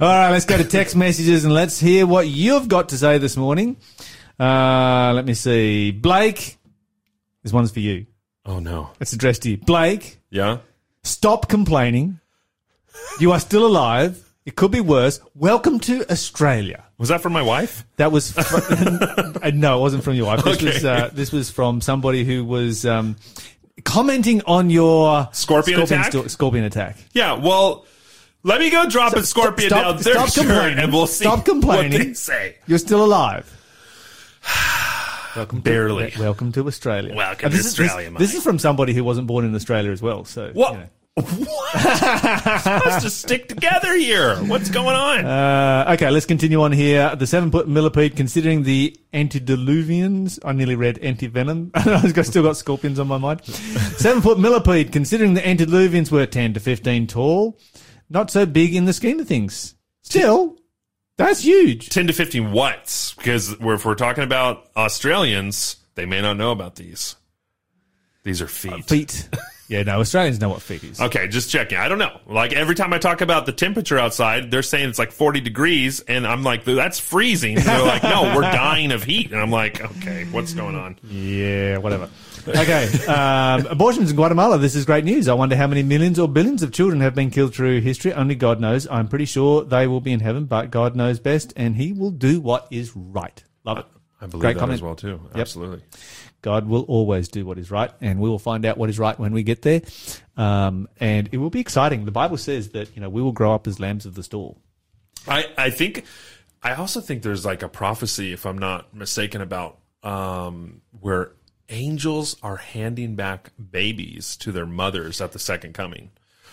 All right, let's go to text messages and let's hear what you've got to say this morning. Uh, let me see. Blake, this one's for you. Oh no. It's addressed to you. Blake, Yeah. stop complaining. You are still alive. It could be worse. Welcome to Australia. Was that from my wife? That was fr- uh, no, it wasn't from your wife. This Okay. was uh, this was from somebody who was um, commenting on your Scorpion attack? sto- scorpion attack. Yeah. Well, let me go drop a scorpion stop- down their stop complaining. and we'll see Stop complaining. what they say. You're still alive. Welcome Barely. To, welcome to Australia. Welcome And to this is- Australia, This, this mate. is from somebody who wasn't born in Australia as well. So What? you know. What? Let's just stick together here. What's going on? Uh, okay, let's continue on here. The seven foot millipede, considering the antediluvians, I nearly read antivenom. I've still got scorpions on my mind. seven foot millipede, considering the antediluvians were 10 to 15 tall, not so big in the scheme of things. Still, that's huge. 10 to 15 what's? Because if we're talking about Australians, they may not know about these. These are feet. Uh, feet. Yeah, no, Australians know what feet is. Okay, just checking. I don't know. Like every time I talk about the temperature outside, they're saying it's like 40 degrees, and I'm like, that's freezing. And they're like, no, we're dying of heat. And I'm like, okay, what's going on? Yeah, whatever. Okay. Um, abortions in Guatemala. This is great news. I wonder how many millions or billions of children have been killed through history. Only God knows. I'm pretty sure they will be in heaven, but God knows best, and He will do what is right. Love it. I believe Great that comment. as well too. Absolutely. God will always do what is right, and we will find out what is right when we get there. Um, and it will be exciting. The Bible says that you know we will grow up as lambs of the stall. I, I think I also think there's like a prophecy, if I'm not mistaken, about um, where angels are handing back babies to their mothers at the second coming.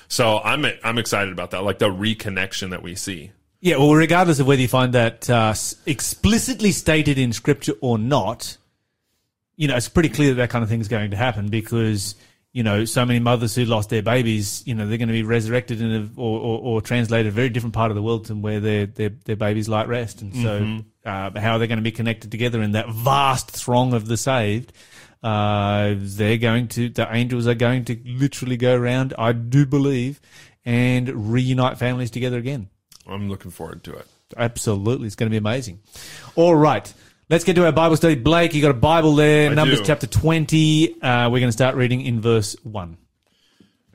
So I'm I'm excited about that, like the reconnection that we see. Yeah, well, regardless of whether you find that uh, explicitly stated in Scripture or not, you know, it's pretty clear that that kind of thing is going to happen because, you know, so many mothers who lost their babies, you know, they're going to be resurrected in a, or, or, or translated a very different part of the world than where their, their, their babies lie at rest. And so, uh, how are they going to be connected together in that vast throng of the saved? Uh, they're going to, the angels are going to literally go around, I do believe, and reunite families together again. I'm looking forward to it. Absolutely. It's going to be amazing. All right. Let's get to our Bible study. Blake, you got a Bible there. I Numbers do. chapter 20. Uh, we're going to start reading in verse 1.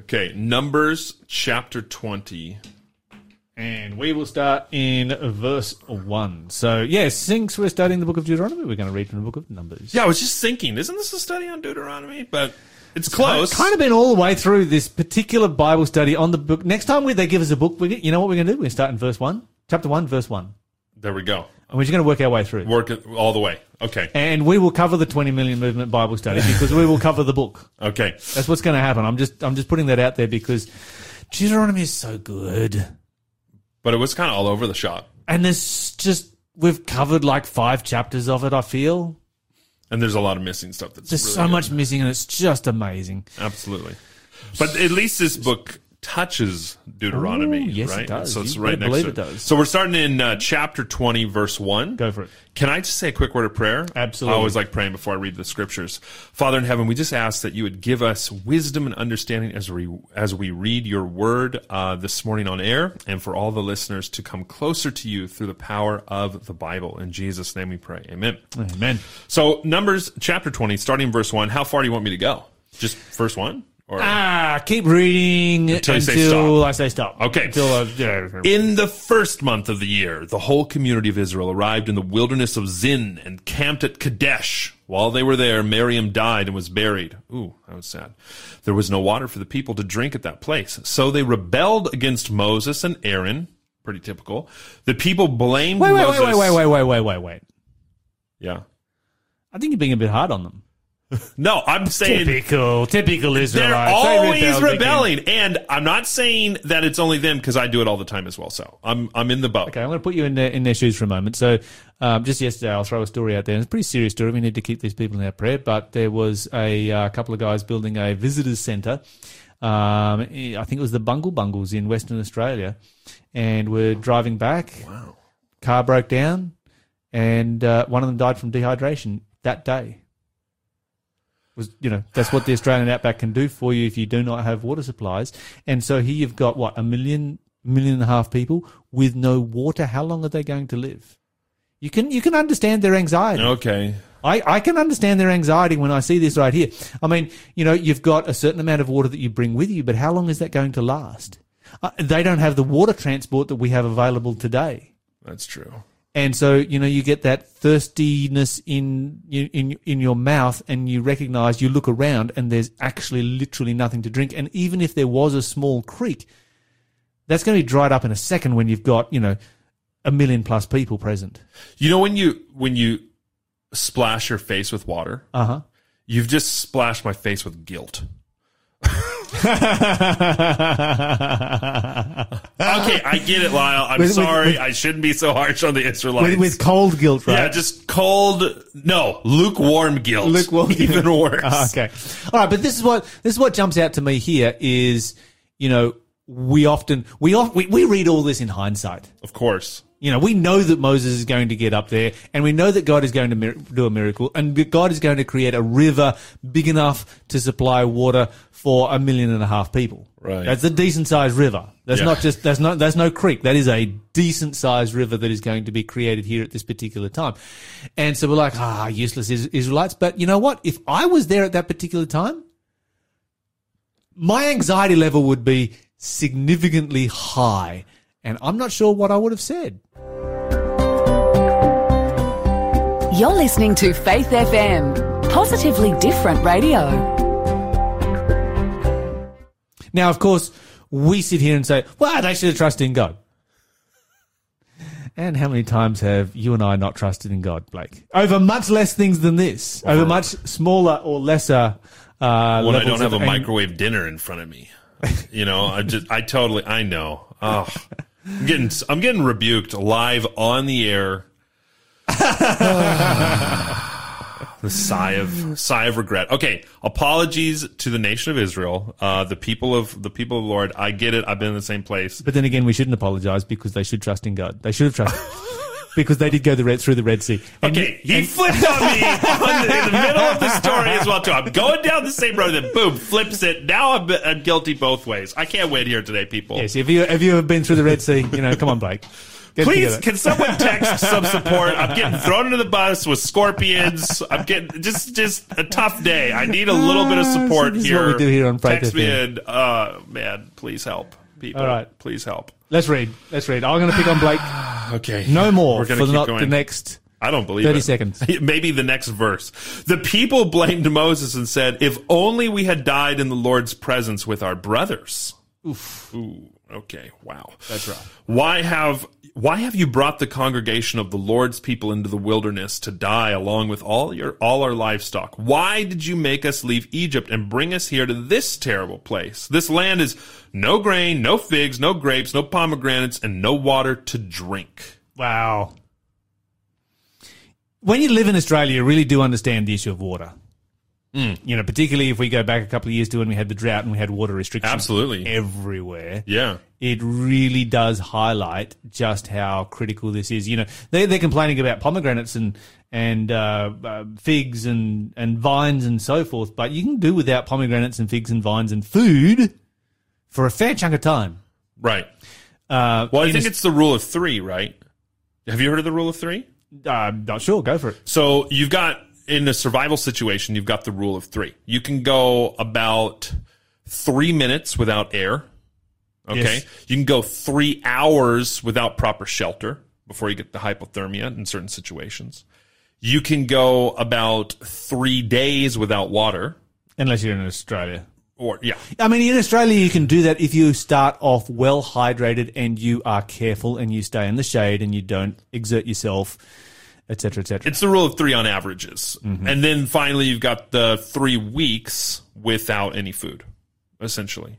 Okay, Numbers chapter 20. And we will start in verse 1. So, yes, since we're studying the book of Deuteronomy, we're going to read from the book of Numbers. Yeah, I was just thinking, isn't this a study on Deuteronomy? But it's close. I've kind of been all the way through this particular Bible study on the book. Next time we, they give us a book, we, you know what we're going to do? We're going to start in verse 1. Chapter 1, verse 1. there we go. And we're just going to work our way through. Work it all the way. Okay. And we will cover the 20 million movement Bible study because we will cover the book. Okay. That's what's going to happen. I'm just I'm just putting that out there because Deuteronomy is so good, But it was kind of all over the shop. and there's just we've covered like five chapters of it. I feel And there's a lot of missing stuff that's there's really so good. much missing, and it's just amazing. Absolutely. But at least this book touches Deuteronomy, Ooh, yes, it right? does. So it's You right next believe to it does. So we're starting in uh, chapter 20, verse 1. Go for it. Can I just say a quick word of prayer? Absolutely. I always like praying before I read the scriptures. Father in heaven, we just ask that you would give us wisdom and understanding as we as we read your word uh, this morning on air, and for all the listeners to come closer to you through the power of the Bible. In Jesus' name we pray. Amen. Amen. So Numbers chapter 20, starting in verse 1. How far do you want me to go? Just first 1? Or Ah, keep reading Until until. I say stop. Okay. Until I, yeah. In the first month of the year, the whole community of Israel arrived in the wilderness of Zin and camped at Kadesh. While they were there, Miriam died and was buried. Ooh, that was sad. There was no water for the people to drink at that place. So they rebelled against Moses and Aaron. Pretty typical. The people blamed Wait, wait, Moses. wait, wait, wait, wait, wait, wait, wait. Yeah. I think you're being a bit hard on them. No, I'm saying Typical, typical they're Israelites. They always rebelling. And I'm not saying that it's only them because I do it all the time as well. So I'm, I'm in the boat. Okay, I'm going to put you in their, in their shoes for a moment. So, um, just yesterday, I'll throw a story out there. And it's a pretty serious story. We need to keep these people in our prayer. But there was a uh, couple of guys building a visitors centre. Um, I think it was the Bungle Bungles in Western Australia, and we're driving back. Wow. Car broke down, and uh, one of them died from dehydration that day. Was you know that's what the Australian outback can do for you if you do not have water supplies. And so here you've got what a million and a half people with no water, how long are they going to live? You can you can understand their anxiety. Okay. I, I can understand their anxiety when I see this right here. I mean, you know, you've got a certain amount of water that you bring with you, but how long is that going to last? Uh, they don't have the water transport that we have available today. That's true. And so, you know, you get that thirstiness in, in, in your mouth and you recognize, you look around and there's actually literally nothing to drink. And even if there was a small creek, that's going to be dried up in a second when you've got, you know, a million plus people present. You know when you when you splash your face with water, Uh huh. you've just splashed my face with guilt. Okay, I get it, Lyle. I'm With- sorry. with- I shouldn't be so harsh on the Israelites. With, with cold guilt, right? yeah, just cold. No, lukewarm guilt. Lukewarm even worse. Ah, okay. All right, but this is what this is what jumps out to me here is, you know, we often we oft, we, we read all this in hindsight. Of course. You know, we know that Moses is going to get up there, and we know that God is going to mir- do a miracle, and God is going to create a river big enough to supply water for a million and a half people. Right. That's a decent sized river. That's Yeah. not just that's not that's no creek. That is a decent sized river that is going to be created here at this particular time. And so we're like, ah, useless Israelites. But you know what? If I was there at that particular time, my anxiety level would be significantly high, and I'm not sure what I would have said. You're listening to Faith FM, positively different radio. Now, of course, we sit here and say, well, they should have trusted in God. And how many times have you and I not trusted in God, Blake? Over much less things than this. Over much smaller or lesser uh, When I don't have a of ang- microwave dinner in front of me, you know, I just, I totally, I know. Oh, I'm getting, I'm getting rebuked live on the air. the sigh of sigh of regret. Okay, apologies to the nation of Israel, uh, the people of the people of the Lord. I get it. I've been in the same place. But then again, we shouldn't apologize because they should trust in God. They should have trusted. Because they did go the red, through the Red Sea. And- Okay, he flipped on me on the, in the middle of the story as well too. I'm going down the same road, then boom, flips it. Now I'm, I'm guilty both ways. I can't win here today, people. Yes, if you, have you ever been through the Red Sea, you know, come on, Blake. Get Please, together. can someone text some support? I'm getting thrown into the bus with scorpions. I'm getting just just a tough day. I need a little bit of Ah, support so here. what we do here on Friday. Text me in. Uh, man, please help, people. All right. please help. Let's read. Let's read. I'm going to pick on Blake. Okay, No more We're for gonna the, keep not going. the next. I don't believe 30 it. seconds. Maybe the next verse. The people blamed Moses and said, "If only we had died in the Lord's presence with our brothers." Oof. Ooh. Okay. Wow. That's right. Why have why have you brought the congregation of the Lord's people into the wilderness to die along with all your all our livestock? Why did you make us leave Egypt and bring us here to this terrible place? This land is no grain, no figs, no grapes, no pomegranates, and no water to drink. Wow. When you live in Australia, you really do understand the issue of water. Hmm. You know, particularly if we go back a couple of years to when we had the drought and we had water restrictions Absolutely. everywhere. Yeah. It really does highlight just how critical this is. You know, they, they're complaining about pomegranates and and uh, uh, figs and and vines and so forth, but you can do without pomegranates and figs and vines and food for a fair chunk of time. Right. Uh, Well, I think a- it's the rule of three, right? Have you heard of the rule of three? uh, I'm not sure. Go for it. So you've got in a survival situation, you've got the rule of three. You can go about three minutes without air. Okay. Yes. You can go three hours without proper shelter before you get the hypothermia in certain situations. You can go about three days without water. Unless you're in Australia. Or yeah. I mean, in Australia, you can do that if you start off well hydrated and you are careful and you stay in the shade and you don't exert yourself, etc., cetera. It's the rule of three on averages. Mm-hmm. And then finally you've got the three weeks without any food, essentially.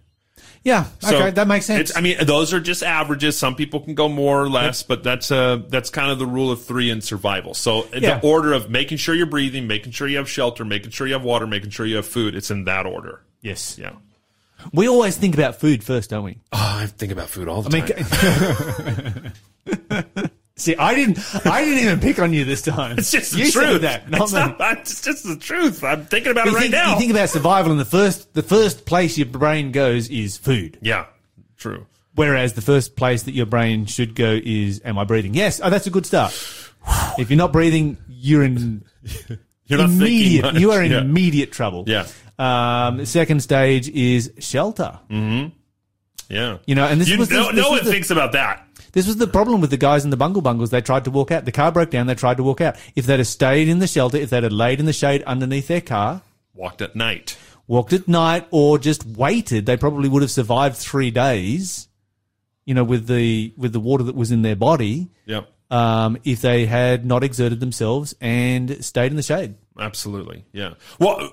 Yeah, So okay, that makes sense. It's, I mean, those are just averages. Some people can go more or less, but that's uh that's kind of the rule of three in survival. So Yeah. the order of making sure you're breathing, making sure you have shelter, making sure you have water, making sure you have food. It's in that order. yes, Yeah. we always think about food first, don't we? Oh, I think about food all the I mean, see, I didn't, I didn't even pick on you this time. it's just the you said truth. That, not it's, not, it's just the truth. I'm thinking about it right think, now. you think about survival, and the first, the first place your brain goes is food. yeah, true. Whereas the first place that your brain should go is, am I breathing? Yes. Oh, that's a good start. if you're not breathing, you're in You're not thinking immediate. You are in Yeah. immediate trouble. Yeah. Um, the second stage is shelter. Mm-hmm. Yeah. You know, and this You- was no, this, no was one the, thinks about that. This was the problem with the guys in the bungle bungles. They tried to walk out. The car broke down. They tried to walk out. If they'd have stayed in the shelter, if they'd have laid in the shade underneath their car, Walked at night. walked at night, or just waited, they probably would have survived three days. You know, with the with the water that was in their body, Yep. um, if they had not exerted themselves and stayed in the shade. Absolutely. Yeah. Well,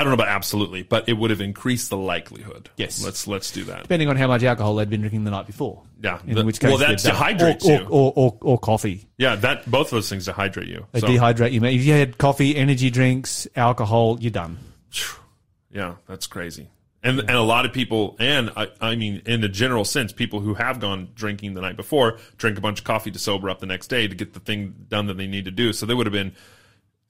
I don't know about absolutely, but it would have increased the likelihood. Yes. Let's let's do that. depending on how much alcohol they'd been drinking the night before. Yeah, in the- which case, well, that dehydrates or, you. or, or, or, coffee. Yeah, that both of those things dehydrate you. They So, dehydrate you. If you had coffee, energy drinks, alcohol, you're done. yeah, that's crazy. And and a lot of people, and I, I mean, in the general sense, people who have gone drinking the night before drink a bunch of coffee to sober up the next day to get the thing done that they need to do. So they would have been,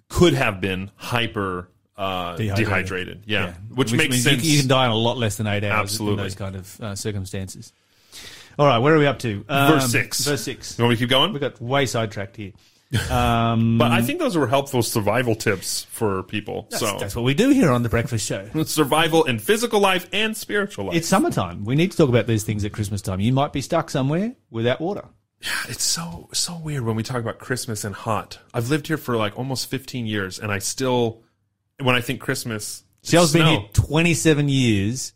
could have been hyper uh, Dehydrated. dehydrated. Yeah, which, means makes you- sense. You, can die in a lot less than eight hours Absolutely. in those kind of uh, circumstances. All right, where are we up to? Um, Verse six. Verse six. you want me to keep going? We got way sidetracked here. Um, But I think those were helpful survival tips for people. that's, so that's what we do here on the Breakfast Show. survival in physical life and spiritual life. It's summertime. We need to talk about these things at Christmas time. You might be stuck somewhere without water. Yeah, It's so so weird when we talk about Christmas and hot. I've lived here for like almost 15 years, and I still, when I think Christmas, it's Shell's been here 27 years,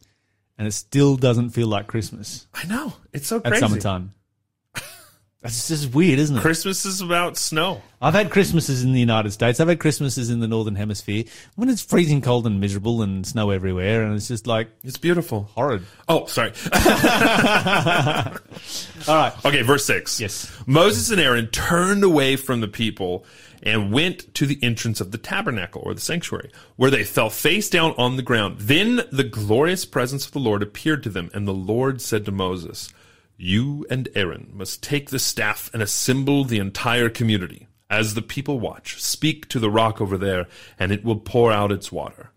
and it still doesn't feel like Christmas I know it's so at crazy. summertime. That's just weird, isn't it? Christmas is about snow. I've had Christmases in the United States. I've had Christmases in the Northern Hemisphere when it's freezing cold and miserable and snow everywhere, and it's just like It's beautiful. horrid. Oh, sorry. All right. Okay, verse 6. Yes. Moses and Aaron turned away from the people and went to the entrance of the tabernacle or the sanctuary, where they fell face down on the ground. Then the glorious presence of the Lord appeared to them, and the Lord said to Moses, You and Aaron must take the staff and assemble the entire community. As the people watch, speak to the rock over there, and it will pour out its water.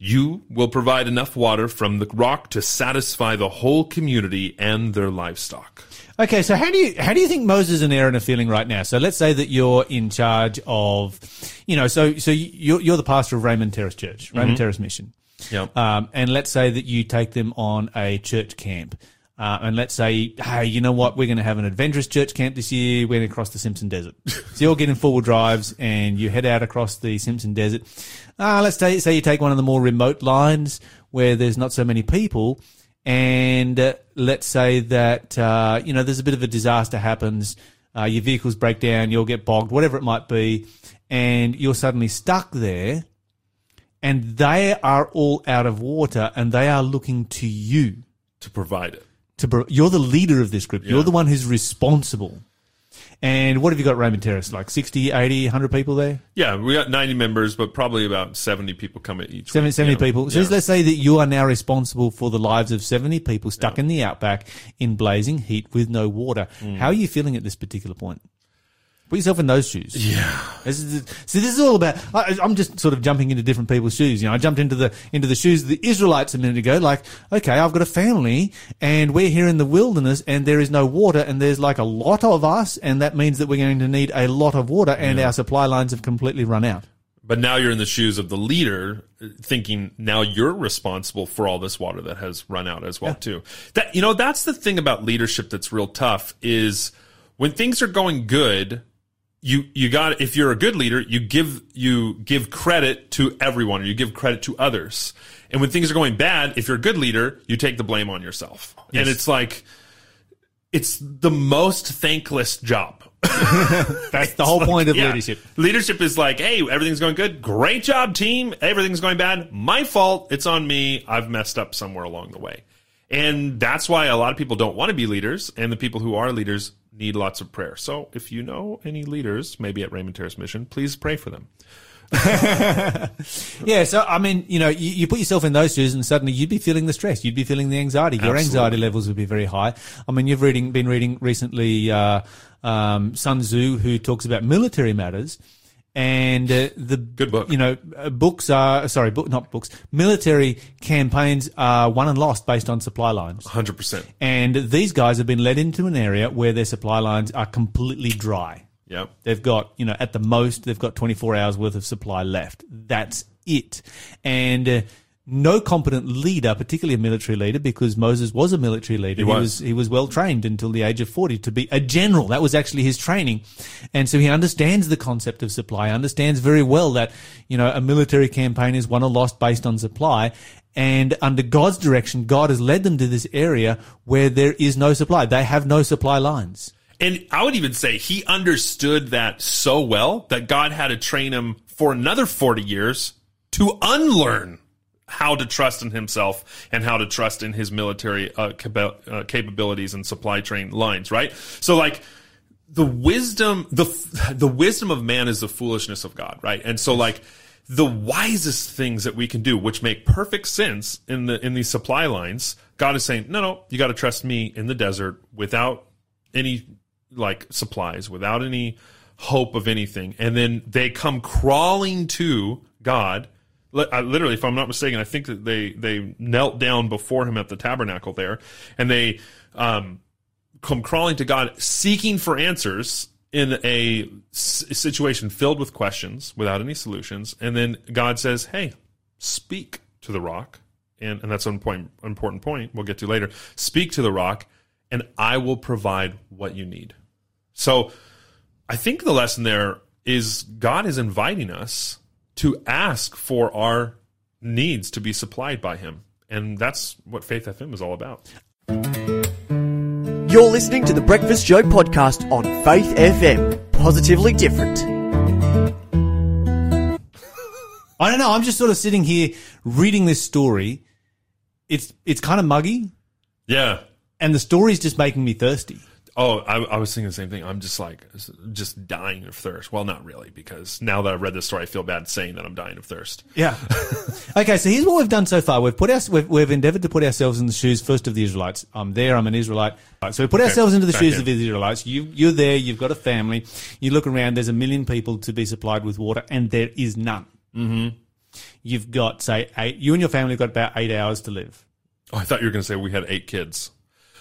You will provide enough water from the rock to satisfy the whole community and their livestock. Okay, so how do you how do you think Moses and Aaron are feeling right now? So let's say that you're in charge of, you know, so so you're you're the pastor of Raymond Terrace Church, Raymond Terrace Mission. Yep. Um, and let's say that you take them on a church camp. Uh, and let's say, hey, you know what? We're going to have an adventurous church camp this year. We're going to cross the Simpson Desert. so you're getting four wheel drives and you head out across the Simpson Desert. Uh, let's say, say you take one of the more remote lines where there's not so many people. And uh, let's say that, uh, you know, there's a bit of a disaster happens. Uh, your vehicles break down. You'll get bogged, whatever it might be. And you're suddenly stuck there and they are all out of water and they are looking to you to provide it. to pro- you're the leader of this group Yeah. you're the one who's responsible and what have you got Raymond Terrace like 60 80 100 people there Yeah, we got 90 members, but probably about 70 people come at each. 70, 70 Yeah. people so Yeah. let's say that you are now responsible for the lives of 70 people stuck in the outback in blazing heat with no water Mm. how are you feeling at this particular point Put yourself in those shoes. Yeah. This is, see, this is all about. I, I'm just sort of jumping into different people's shoes. You know, I jumped into the into the shoes of the Israelites a minute ago. Like, okay, I've got a family, and we're here in the wilderness, and there is no water, and there's like a lot of us, and that means that we're going to need a lot of water, and our supply lines have completely run out. But now you're in the shoes of the leader, thinking now you're responsible for all this water that has run out as well too. That you know that's the thing about leadership that's real tough is when things are going good, you you got if you're a good leader, you give you give credit to everyone, or you give credit to others. And when things are going bad, if you're a good leader, you take the blame on yourself. And it's like it's the most thankless job. That's the whole point of Yeah. leadership. Leadership is like, hey, everything's going good. Great job, team. Everything's going bad. My fault. It's on me. I've messed up somewhere along the way. And that's why a lot of people don't want to be leaders. And the people who are leaders need lots of prayer. So if you know any leaders, maybe at Raymond Terrace Mission, please pray for them. Yeah, so I mean, you know, you, you put yourself in those shoes, and suddenly you'd be feeling the stress, you'd be feeling the anxiety. Your Absolutely. anxiety levels would be very high. I mean, you've reading been reading recently uh, um, Sun Tzu, who talks about military matters, And uh, the Good book. You know, uh, books are sorry, book not books. Military campaigns are won and lost based on supply lines. 100%. And these guys have been led into an area where their supply lines are completely dry. Yep. They've got, you know, at the most, they've got 24 hours worth of supply left. That's it. And uh, no competent leader, particularly a military leader, because Moses was a military leader. He was. was he was well trained until the age of 40 to be a general. That was actually his training. And so he understands the concept of supply, understands very well that, you know, a military campaign is won or lost based on supply. And under God's direction, God has led them to this area where there is no supply. They have no supply lines. And I would even say he understood that so well that God had to train him for another 40 years to unlearn how to trust in himself and how to trust in his military uh, capa- uh, capabilities and supply train lines, right? So like the wisdom the the wisdom of man is the foolishness of God, right? And so like the wisest things that we can do which make perfect sense in the in these supply lines, God is saying, "No, no, you got to trust me in the desert without any like supplies, without any hope of anything." And then they come crawling to God I- literally, if I'm not mistaken, I think that they they knelt down before him at the tabernacle there, and they um, come crawling to God, seeking for answers in a s- situation filled with questions without any solutions. And then God says, "Hey, speak to the rock," and and that's an important important point we'll get to later. Speak to the rock, and I will provide what you need. So, I think the lesson there is God is inviting us to ask for our needs to be supplied by Him. And that's what Faith FM is all about. You're listening to the Breakfast Show podcast on Faith FM. Positively different. I don't know. I'm just sort of sitting here reading this story. It's it's kind of muggy, Yeah. and the story's just making me thirsty. Oh, I, I was thinking the same thing. I'm just like, just dying of thirst. Well, not really, because now that I've read this story, I feel bad saying that I'm dying of thirst. Yeah. okay, so here's what we've done so far. We've put our, we've, we've endeavored to put ourselves in the shoes first of the Israelites. I'm there. I'm an Israelite. Right, so we put ourselves into the shoes in. of the Israelites. You, you're there. You've got a family. You look around. There's a million people to be supplied with water, and there is none. Mm-hmm. You've got say eight. You and your family have got about eight hours to live. Oh, I thought you were going to say we had eight kids.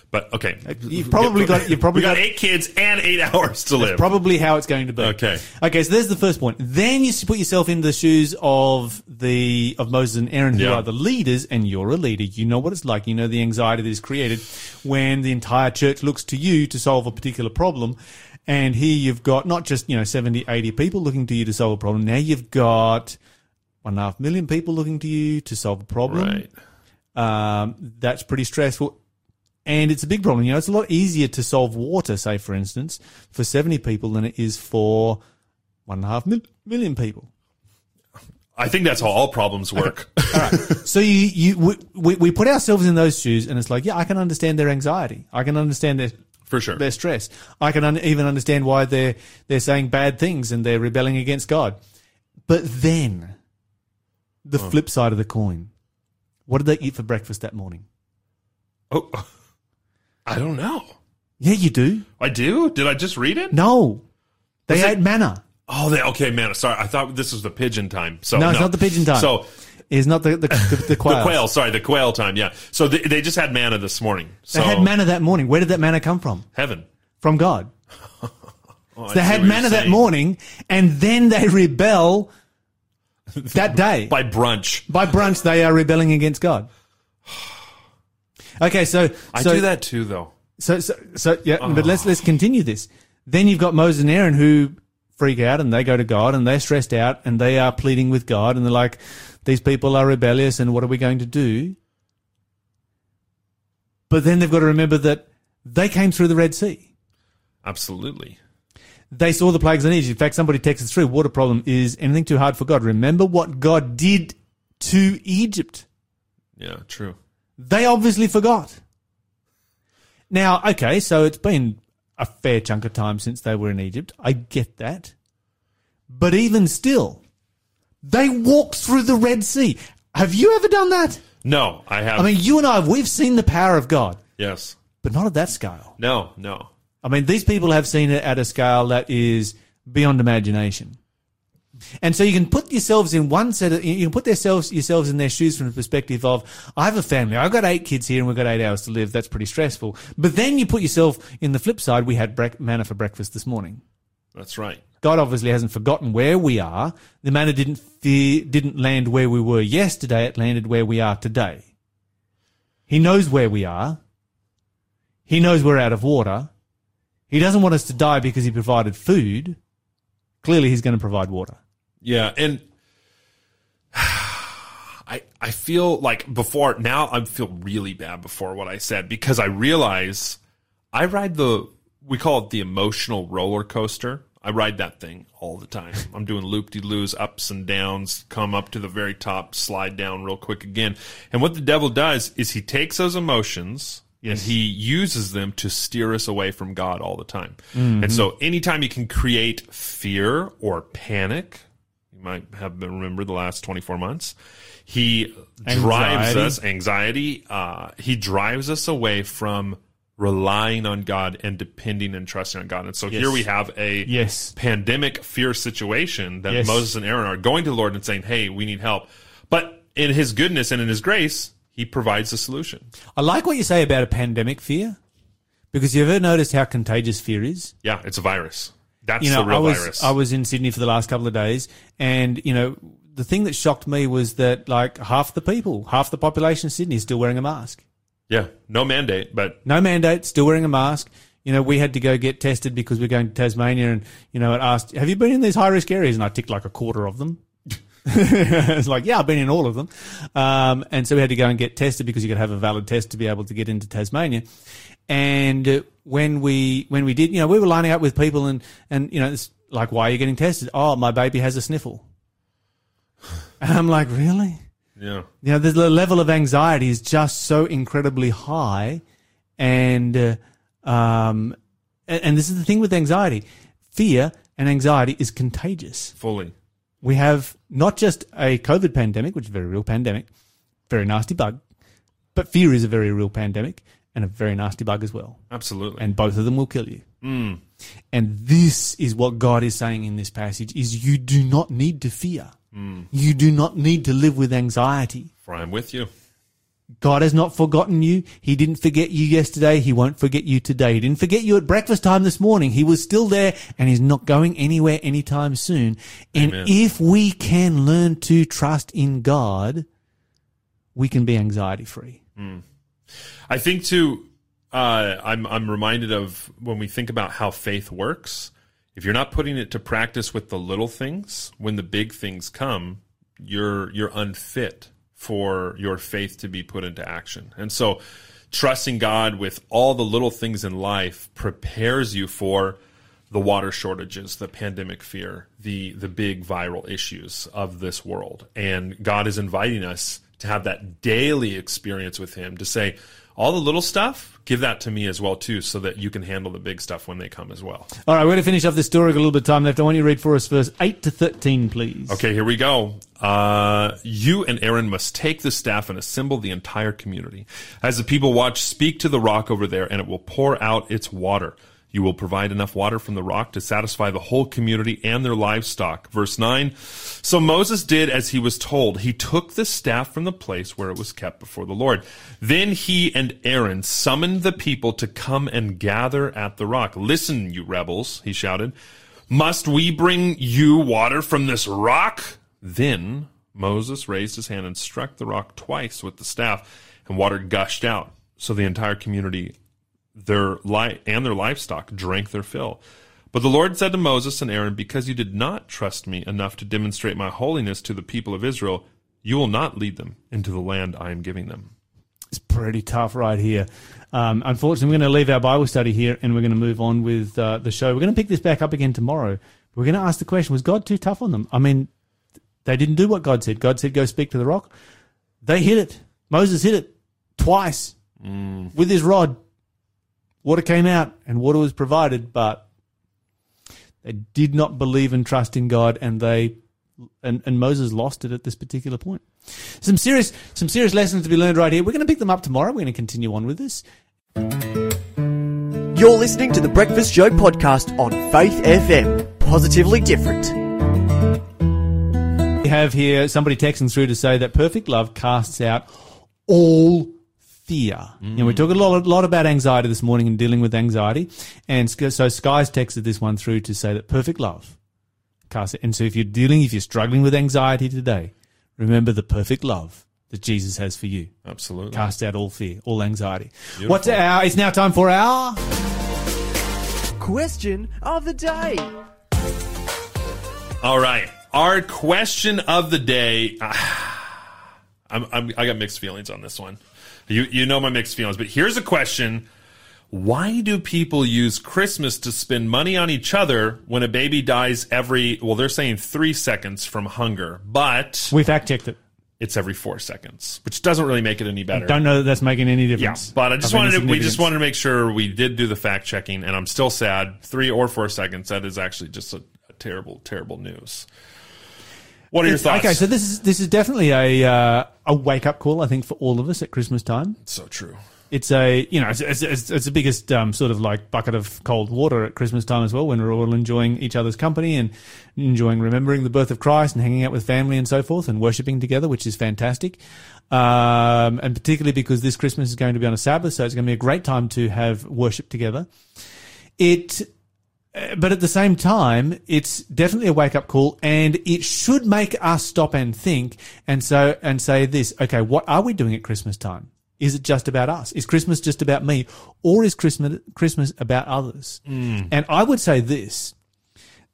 But okay. You've probably got. You've probably got got eight kids and eight hours to live. Probably how it's going to be. Okay. Okay. So there's the first point. Then you put yourself in the shoes of the of Moses and Aaron, who Yeah. are the leaders, and you're a leader. You know what it's like. You know the anxiety that is created when the entire church looks to you to solve a particular problem. And here you've got not just you know 70, 80 people looking to you to solve a problem. Now you've got one and a half million people looking to you to solve a problem. right. Um, that's pretty stressful. And it's a big problem. You know, it's a lot easier to solve water, say, for instance, for 70 people than it is for one and a half mil- million people. I think that's how all problems work. So you, you, we, we, we put ourselves in those shoes and it's like, yeah, I can understand their anxiety. I can understand their, For sure. their stress. I can un- even understand why they're, they're saying bad things and they're rebelling against God. But then the flip side of the coin, what did they eat for breakfast that morning? Oh, I don't know. Yeah, you do. I do? Did I just read it? No. They Was it- ate manna. Oh, they, okay, man. Sorry, I thought this was the pigeon time. So No, it's not the pigeon time. So It's not the the, the, the quail. the quail. Sorry, the quail time. Yeah. So they, they just had manna this morning. So They had manna that morning. Where did that manna come from? Heaven. From God. Oh, I They see had what you're manna that saying. morning, and then they rebel that day. by brunch. By brunch, they are rebelling against God. Okay, so I so, do that too, though. So, so, so yeah, but let's let's continue this. Then you've got Moses and Aaron who freak out and they go to God and they're stressed out and they are pleading with God and they're like, these people are rebellious and what are we going to do? But then they've got to remember that they came through the Red Sea. Absolutely. They saw the plagues on Egypt. In fact, somebody texted through, water problem is anything too hard for God. Remember what God did to Egypt. Yeah. True. They obviously forgot. Now, okay, so it's been a fair chunk of time since they were in Egypt. I get that. But even still, they walked through the Red Sea. Have you ever done that? No, I have. I mean, you and I, we've seen the power of God, yes. but not at that scale. No. No. I mean, these people have seen it at a scale that is beyond imagination. And so you can put yourselves in one set of, you can put yourselves, yourselves in their shoes from the perspective of, I have a family, I've got eight kids here and we've got eight hours to live. That's pretty stressful. But then you put yourself in the flip side. We had brec- manna for breakfast this morning. That's right. God obviously hasn't forgotten where we are. The manna didn't fe- didn't land where we were yesterday. It landed where we are today. He knows where we are. He knows we're out of water. He doesn't want us to die because he provided food. Clearly, he's going to provide water. Yeah, and I I feel like before now I feel really bad before what I said because I realize I ride the we call it the emotional roller coaster. I ride that thing all the time. I'm doing loop de loos, ups and downs, come up to the very top, slide down real quick again. And what the devil does is he takes those emotions and he uses them to steer us away from God all the time. Mm-hmm. And so anytime you can create fear or panic, you might have been remember the last 24 months, he drives us anxiety, uh, he drives us away from relying on God and depending and trusting on God. And so here we have a Yes. pandemic fear situation that Yes. Moses and Aaron are going to the Lord and saying, Hey, we need help. But in his goodness and in his grace, he provides a solution. I like what you say about a pandemic fear because you ever noticed how contagious fear is? Yeah, it's a virus. That's you know, the real I was virus. I was in Sydney for the last couple of days, and you know, the thing that shocked me was that like half the people, half the population of Sydney is still wearing a mask. yeah, no mandate, but No mandate, still wearing a mask. You know, we had to go get tested because we're going to Tasmania, and you know, it asked, "Have you been in these high risk areas?" And I ticked like a quarter of them. it's like, yeah, I've been in all of them. Um, and so we had to go and get tested because you to have a valid test to be able to get into Tasmania. And uh, when we, when we did, you know, we were lining up with people and, and, you know, it's like, why are you getting tested? Oh, my baby has a sniffle. And I'm like, really? yeah. You know, the the level of anxiety is just so incredibly high, and uh, um, and, and this is the thing with anxiety, fear and anxiety is contagious. Fully. We have not just a COVID pandemic, which is a very real pandemic, very nasty bug, but fear is a very real pandemic and a very nasty bug as well, Absolutely. and both of them will kill you. Mm. And this is what God is saying in this passage: is you do not need to fear. Mm. You do not need to live with anxiety. For I'm with you. God has not forgotten you. He didn't forget you yesterday. He won't forget you today. He didn't forget you at breakfast time this morning. He was still there and he's not going anywhere anytime soon. And Amen. if we can learn to trust in God, we can be anxiety free. I think too. Uh, I'm I'm reminded of when we think about how faith works. If you're not putting it to practice with the little things, when the big things come, you're you're unfit for your faith to be put into action. And so, trusting God with all the little things in life prepares you for the water shortages, the pandemic fear, the the big viral issues of this world. And God is inviting us to have that daily experience with him to say all the little stuff, give that to me as well too so that you can handle the big stuff when they come as well. All right, we're going to finish off this story. Got a little bit of time left. I want you to read for us verse 8 to 13, please. Okay, here we go. Uh, you and Aaron must take the staff and assemble the entire community. As the people watch, speak to the rock over there, and it will pour out its water. You will provide enough water from the rock to satisfy the whole community and their livestock. Verse 9. So Moses did as he was told. He took the staff from the place where it was kept before the Lord. Then he and Aaron summoned the people to come and gather at the rock. Listen, you rebels, he shouted. Must we bring you water from this rock? Then Moses raised his hand and struck the rock twice with the staff, and water gushed out. So the entire community their li- and their livestock drank their fill. But the Lord said to Moses and Aaron, Because you did not trust me enough to demonstrate my holiness to the people of Israel, you will not lead them into the land I am giving them. It's pretty tough right here. Um, unfortunately, we're going to leave our Bible study here and we're going to move on with uh, the show. We're going to pick this back up again tomorrow. We're going to ask the question Was God too tough on them? I mean, they didn't do what God said. God said, Go speak to the rock. They hit it. Moses hit it twice with his rod. Water came out and water was provided, but they did not believe and trust in God and they and, and Moses lost it at this particular point. Some serious some serious lessons to be learned right here. We're going to pick them up tomorrow. We're going to continue on with this. You're listening to the Breakfast Show podcast on Faith FM. Positively different. We have here somebody texting through to say that perfect love casts out all fear. You know, we mm. talk a lot, a lot about anxiety this morning and dealing with anxiety. And so Sky's texted this one through to say that perfect love casts it. And so if you're dealing, if you're struggling with anxiety today, remember the perfect love that Jesus has for you. Absolutely. Cast out all fear, all anxiety. What's our, it's now time for our, Question of the day. All right. Our question of the day. I'm, I'm, I got mixed feelings on this one. You, you know my mixed feelings, but here's a question. Why do people use Christmas to spend money on each other when a baby dies every, well, they're saying three seconds from hunger, but we fact checked it. it's every four seconds, which doesn't really make it any better. I Don't know that that's making any difference. Yeah, but I just wanted to, we just wanted to make sure we did do the fact checking, and I'm still sad. Three or four seconds. That is actually just a, a terrible, terrible news. What are your thoughts? Okay, so this is this is definitely a uh, a wake up call, I think, for all of us at Christmas time. so true. It's a you know it's, it's, it's, it's the biggest um, sort of like bucket of cold water at Christmas time as well, when we're all enjoying each other's company and enjoying remembering the birth of Christ and hanging out with family and so forth and worshiping together, which is fantastic. Um, and particularly because this Christmas is going to be on a Sabbath, so it's going to be a great time to have worship together. It but at the same time, it's definitely a wake up call and it should make us stop and think and so, and say this, okay, what are we doing at Christmas time? Is it just about us? Is Christmas just about me or is Christmas, Christmas about others? And I would say this,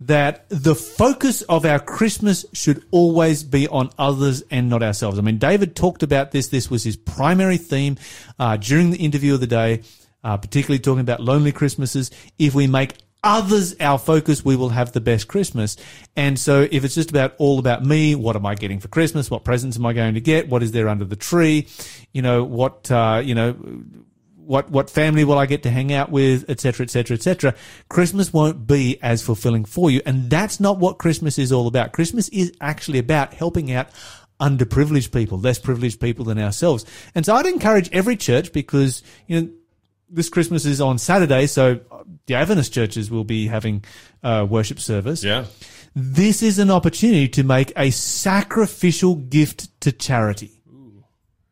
that the focus of our Christmas should always be on others and not ourselves. I mean, David talked about this. This was his primary theme uh, during the interview of the day, uh, particularly talking about lonely Christmases. If we make others our focus, we will have the best Christmas. And so if it's just about all about me, what am I getting for Christmas? What presents am I going to get? What is there under the tree? You know, what, uh, you know, what what family will I get to hang out with, etc., etc., etc. Christmas won't be as fulfilling for you, and that's not what Christmas is all about. Christmas is actually about helping out underprivileged people, less privileged people than ourselves. And so I'd encourage every church because you know this Christmas is on Saturday, so the Adventist churches will be having uh, worship service. Yeah. This is an opportunity to make a sacrificial gift to charity. Ooh,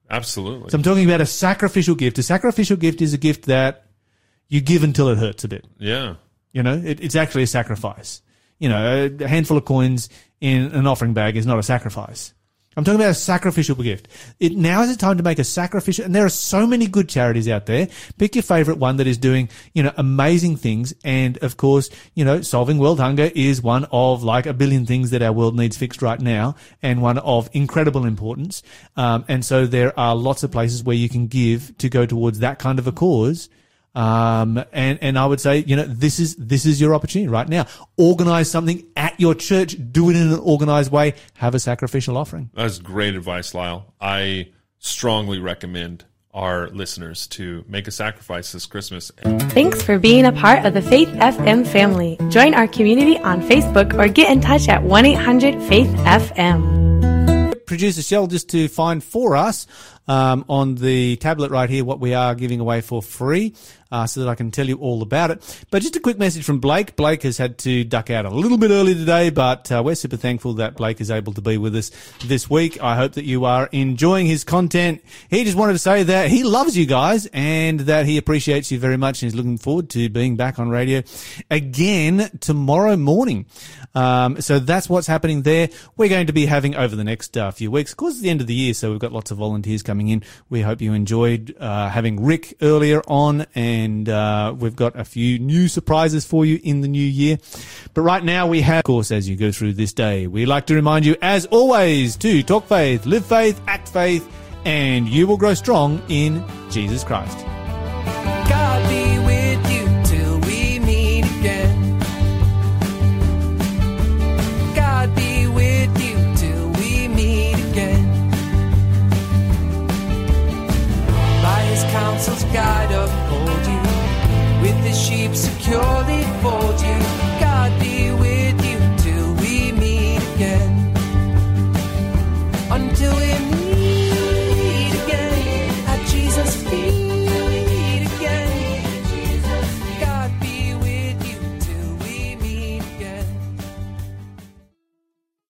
Absolutely. So I'm talking about a sacrificial gift. A sacrificial gift is a gift that you give until it hurts a bit. yeah. You know, it, it's actually a sacrifice. You know, a handful of coins in an offering bag is not a sacrifice. I'm talking about a sacrificial gift. It now is the time to make a sacrificial, and there are so many good charities out there. Pick your favorite one that is doing, you know, amazing things. And of course, you know, solving world hunger is one of like a billion things that our world needs fixed right now and one of incredible importance. Um, and so there are lots of places where you can give to go towards that kind of a cause. Um, and, and I would say, you know, this is, this is your opportunity right now. Organize something at your church. Do it in an organized way. Have a sacrificial offering. That's great advice, Lyle. I strongly recommend our listeners to make a sacrifice this Christmas. Thanks for being a part of the Faith FM family. Join our community on Facebook or get in touch at 1 800 Faith FM. Producer Shell, just to find for us um, on the tablet right here what we are giving away for free uh, so that I can tell you all about it. But just a quick message from Blake. Blake has had to duck out a little bit early today, but uh, we're super thankful that Blake is able to be with us this week. I hope that you are enjoying his content. He just wanted to say that he loves you guys and that he appreciates you very much and is looking forward to being back on radio again tomorrow morning. Um, so that's what's happening there. We're going to be having over the next uh, few weeks. Of course, it's the end of the year, so we've got lots of volunteers coming in. We hope you enjoyed uh, having Rick earlier on, and uh, we've got a few new surprises for you in the new year. But right now, we have, of course, as you go through this day, we like to remind you, as always, to talk faith, live faith, act faith, and you will grow strong in Jesus Christ. Counsel's